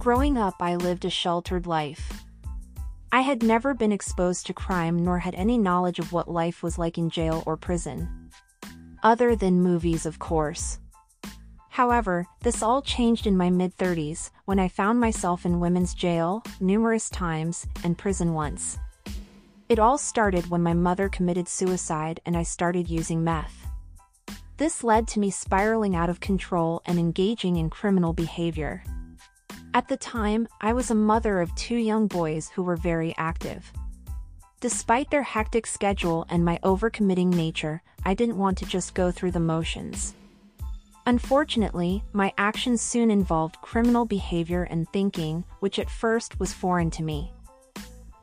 Growing up, I lived a sheltered life. I had never been exposed to crime nor had any knowledge of what life was like in jail or prison. Other than movies, of course. However, this all changed in my mid 30s when I found myself in women's jail, numerous times, and prison once. It all started when my mother committed suicide and I started using meth. This led to me spiraling out of control and engaging in criminal behavior. At the time, I was a mother of two young boys who were very active. Despite their hectic schedule and my overcommitting nature, I didn't want to just go through the motions. Unfortunately, my actions soon involved criminal behavior and thinking, which at first was foreign to me.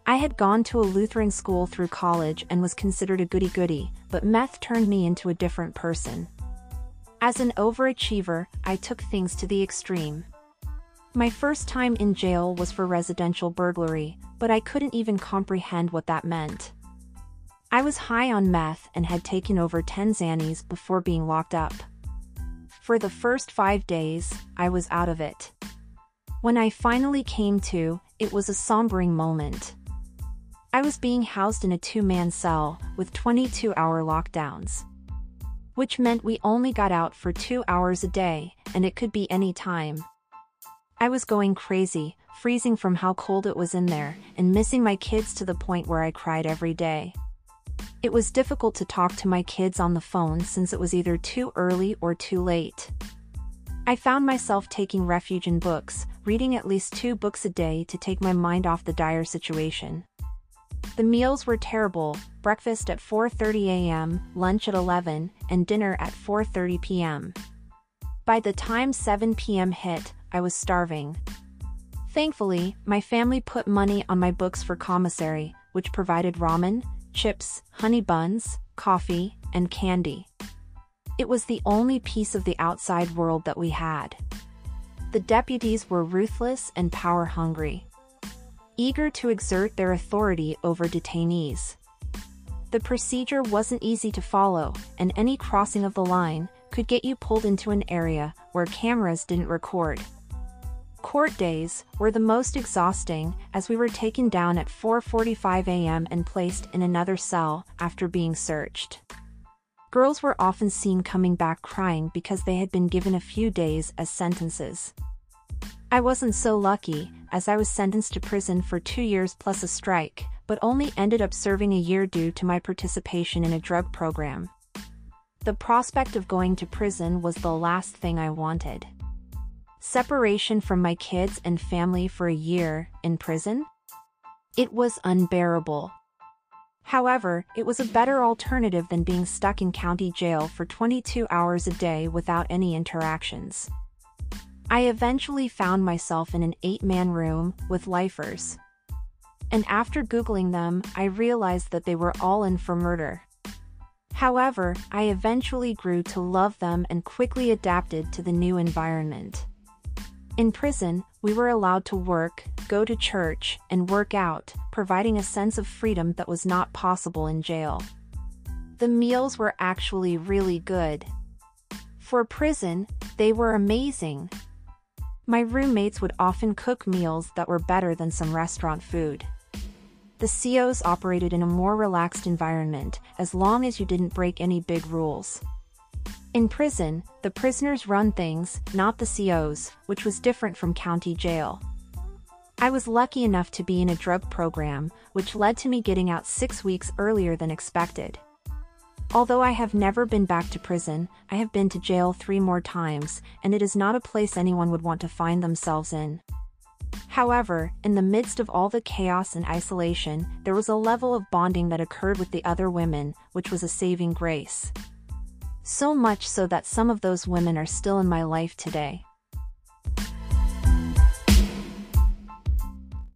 I had gone to a Lutheran school through college and was considered a goody-goody, but meth turned me into a different person. As an overachiever, I took things to the extreme. My first time in jail was for residential burglary, but I couldn't even comprehend what that meant. I was high on meth and had taken over 10 Xannies before being locked up. For the first five days, I was out of it. When I finally came to, it was a sombering moment. I was being housed in a two-man cell, with 22-hour lockdowns. Which meant we only got out for two hours a day, and it could be any time. I was going crazy, freezing from how cold it was in there, and missing my kids to the point where I cried every day. It was difficult to talk to my kids on the phone since it was either too early or too late. I found myself taking refuge in books, reading at least two books a day to take my mind off the dire situation. The meals were terrible, breakfast at 4.30 a.m., lunch at 11, and dinner at 4.30 p.m. By the time 7 p.m. hit, I was starving. Thankfully, my family put money on my books for commissary, which provided ramen, chips, honey buns, coffee, and candy. It was the only piece of the outside world that we had. The deputies were ruthless and power-hungry. Eager to exert their authority over detainees. The procedure wasn't easy to follow, and any crossing of the line could get you pulled into an area where cameras didn't record. Court days were the most exhausting as we were taken down at 4.45 a.m. and placed in another cell after being searched. Girls were often seen coming back crying because they had been given a few days as sentences. I wasn't so lucky, as I was sentenced to prison for two years plus a strike, but only ended up serving a year due to my participation in a drug program. The prospect of going to prison was the last thing I wanted. Separation from my kids and family for a year, in prison? It was unbearable. However, it was a better alternative than being stuck in county jail for 22 hours a day without any interactions. I eventually found myself in an eight-man room with lifers. And after googling them, I realized that they were all in for murder. However, I eventually grew to love them and quickly adapted to the new environment. In prison, we were allowed to work, go to church, and work out, providing a sense of freedom that was not possible in jail. The meals were actually really good. For prison, they were amazing. My roommates would often cook meals that were better than some restaurant food. The COs operated in a more relaxed environment, as long as you didn't break any big rules. In prison, the prisoners run things, not the COs, which was different from county jail. I was lucky enough to be in a drug program, which led to me getting out six weeks earlier than expected. Although I have never been back to prison, I have been to jail three more times, and it is not a place anyone would want to find themselves in. However, in the midst of all the chaos and isolation, there was a level of bonding that occurred with the other women, which was a saving grace. So much so that some of those women are still in my life today.